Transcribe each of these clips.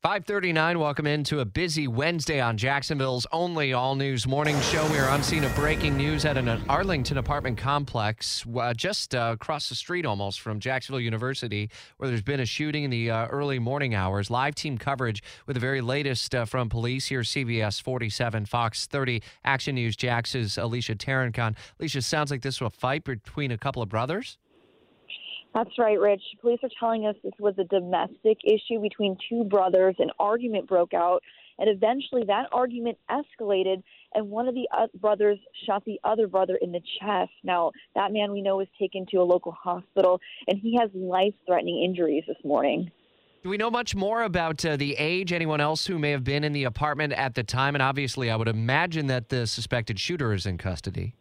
539, welcome into a busy Wednesday on Jacksonville's only all news morning show. We are on scene of breaking news at an Arlington apartment complex uh, just uh, across the street almost from Jacksonville University, where there's been a shooting in the uh, early morning hours. Live team coverage with the very latest uh, from police here, CBS 47, Fox 30, Action News, Jax's Alicia Tarancon. Alicia, sounds like this was a fight between a couple of brothers? That's right, Rich. Police are telling us this was a domestic issue between two brothers. An argument broke out, and eventually that argument escalated, and one of the brothers shot the other brother in the chest. Now, that man we know was taken to a local hospital, and he has life threatening injuries this morning. Do we know much more about uh, the age? Anyone else who may have been in the apartment at the time? And obviously, I would imagine that the suspected shooter is in custody.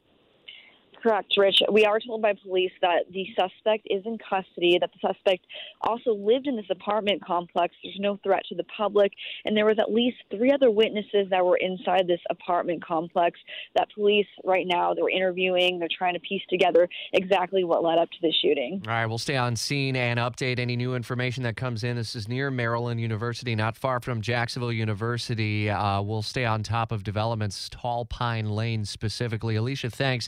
Correct, Rich. We are told by police that the suspect is in custody, that the suspect also lived in this apartment complex. There's no threat to the public, and there was at least three other witnesses that were inside this apartment complex that police right now they're interviewing. They're trying to piece together exactly what led up to the shooting. All right, we'll stay on scene and update any new information that comes in. This is near Maryland University, not far from Jacksonville University. Uh, we'll stay on top of developments, Tall Pine Lane specifically. Alicia, thanks.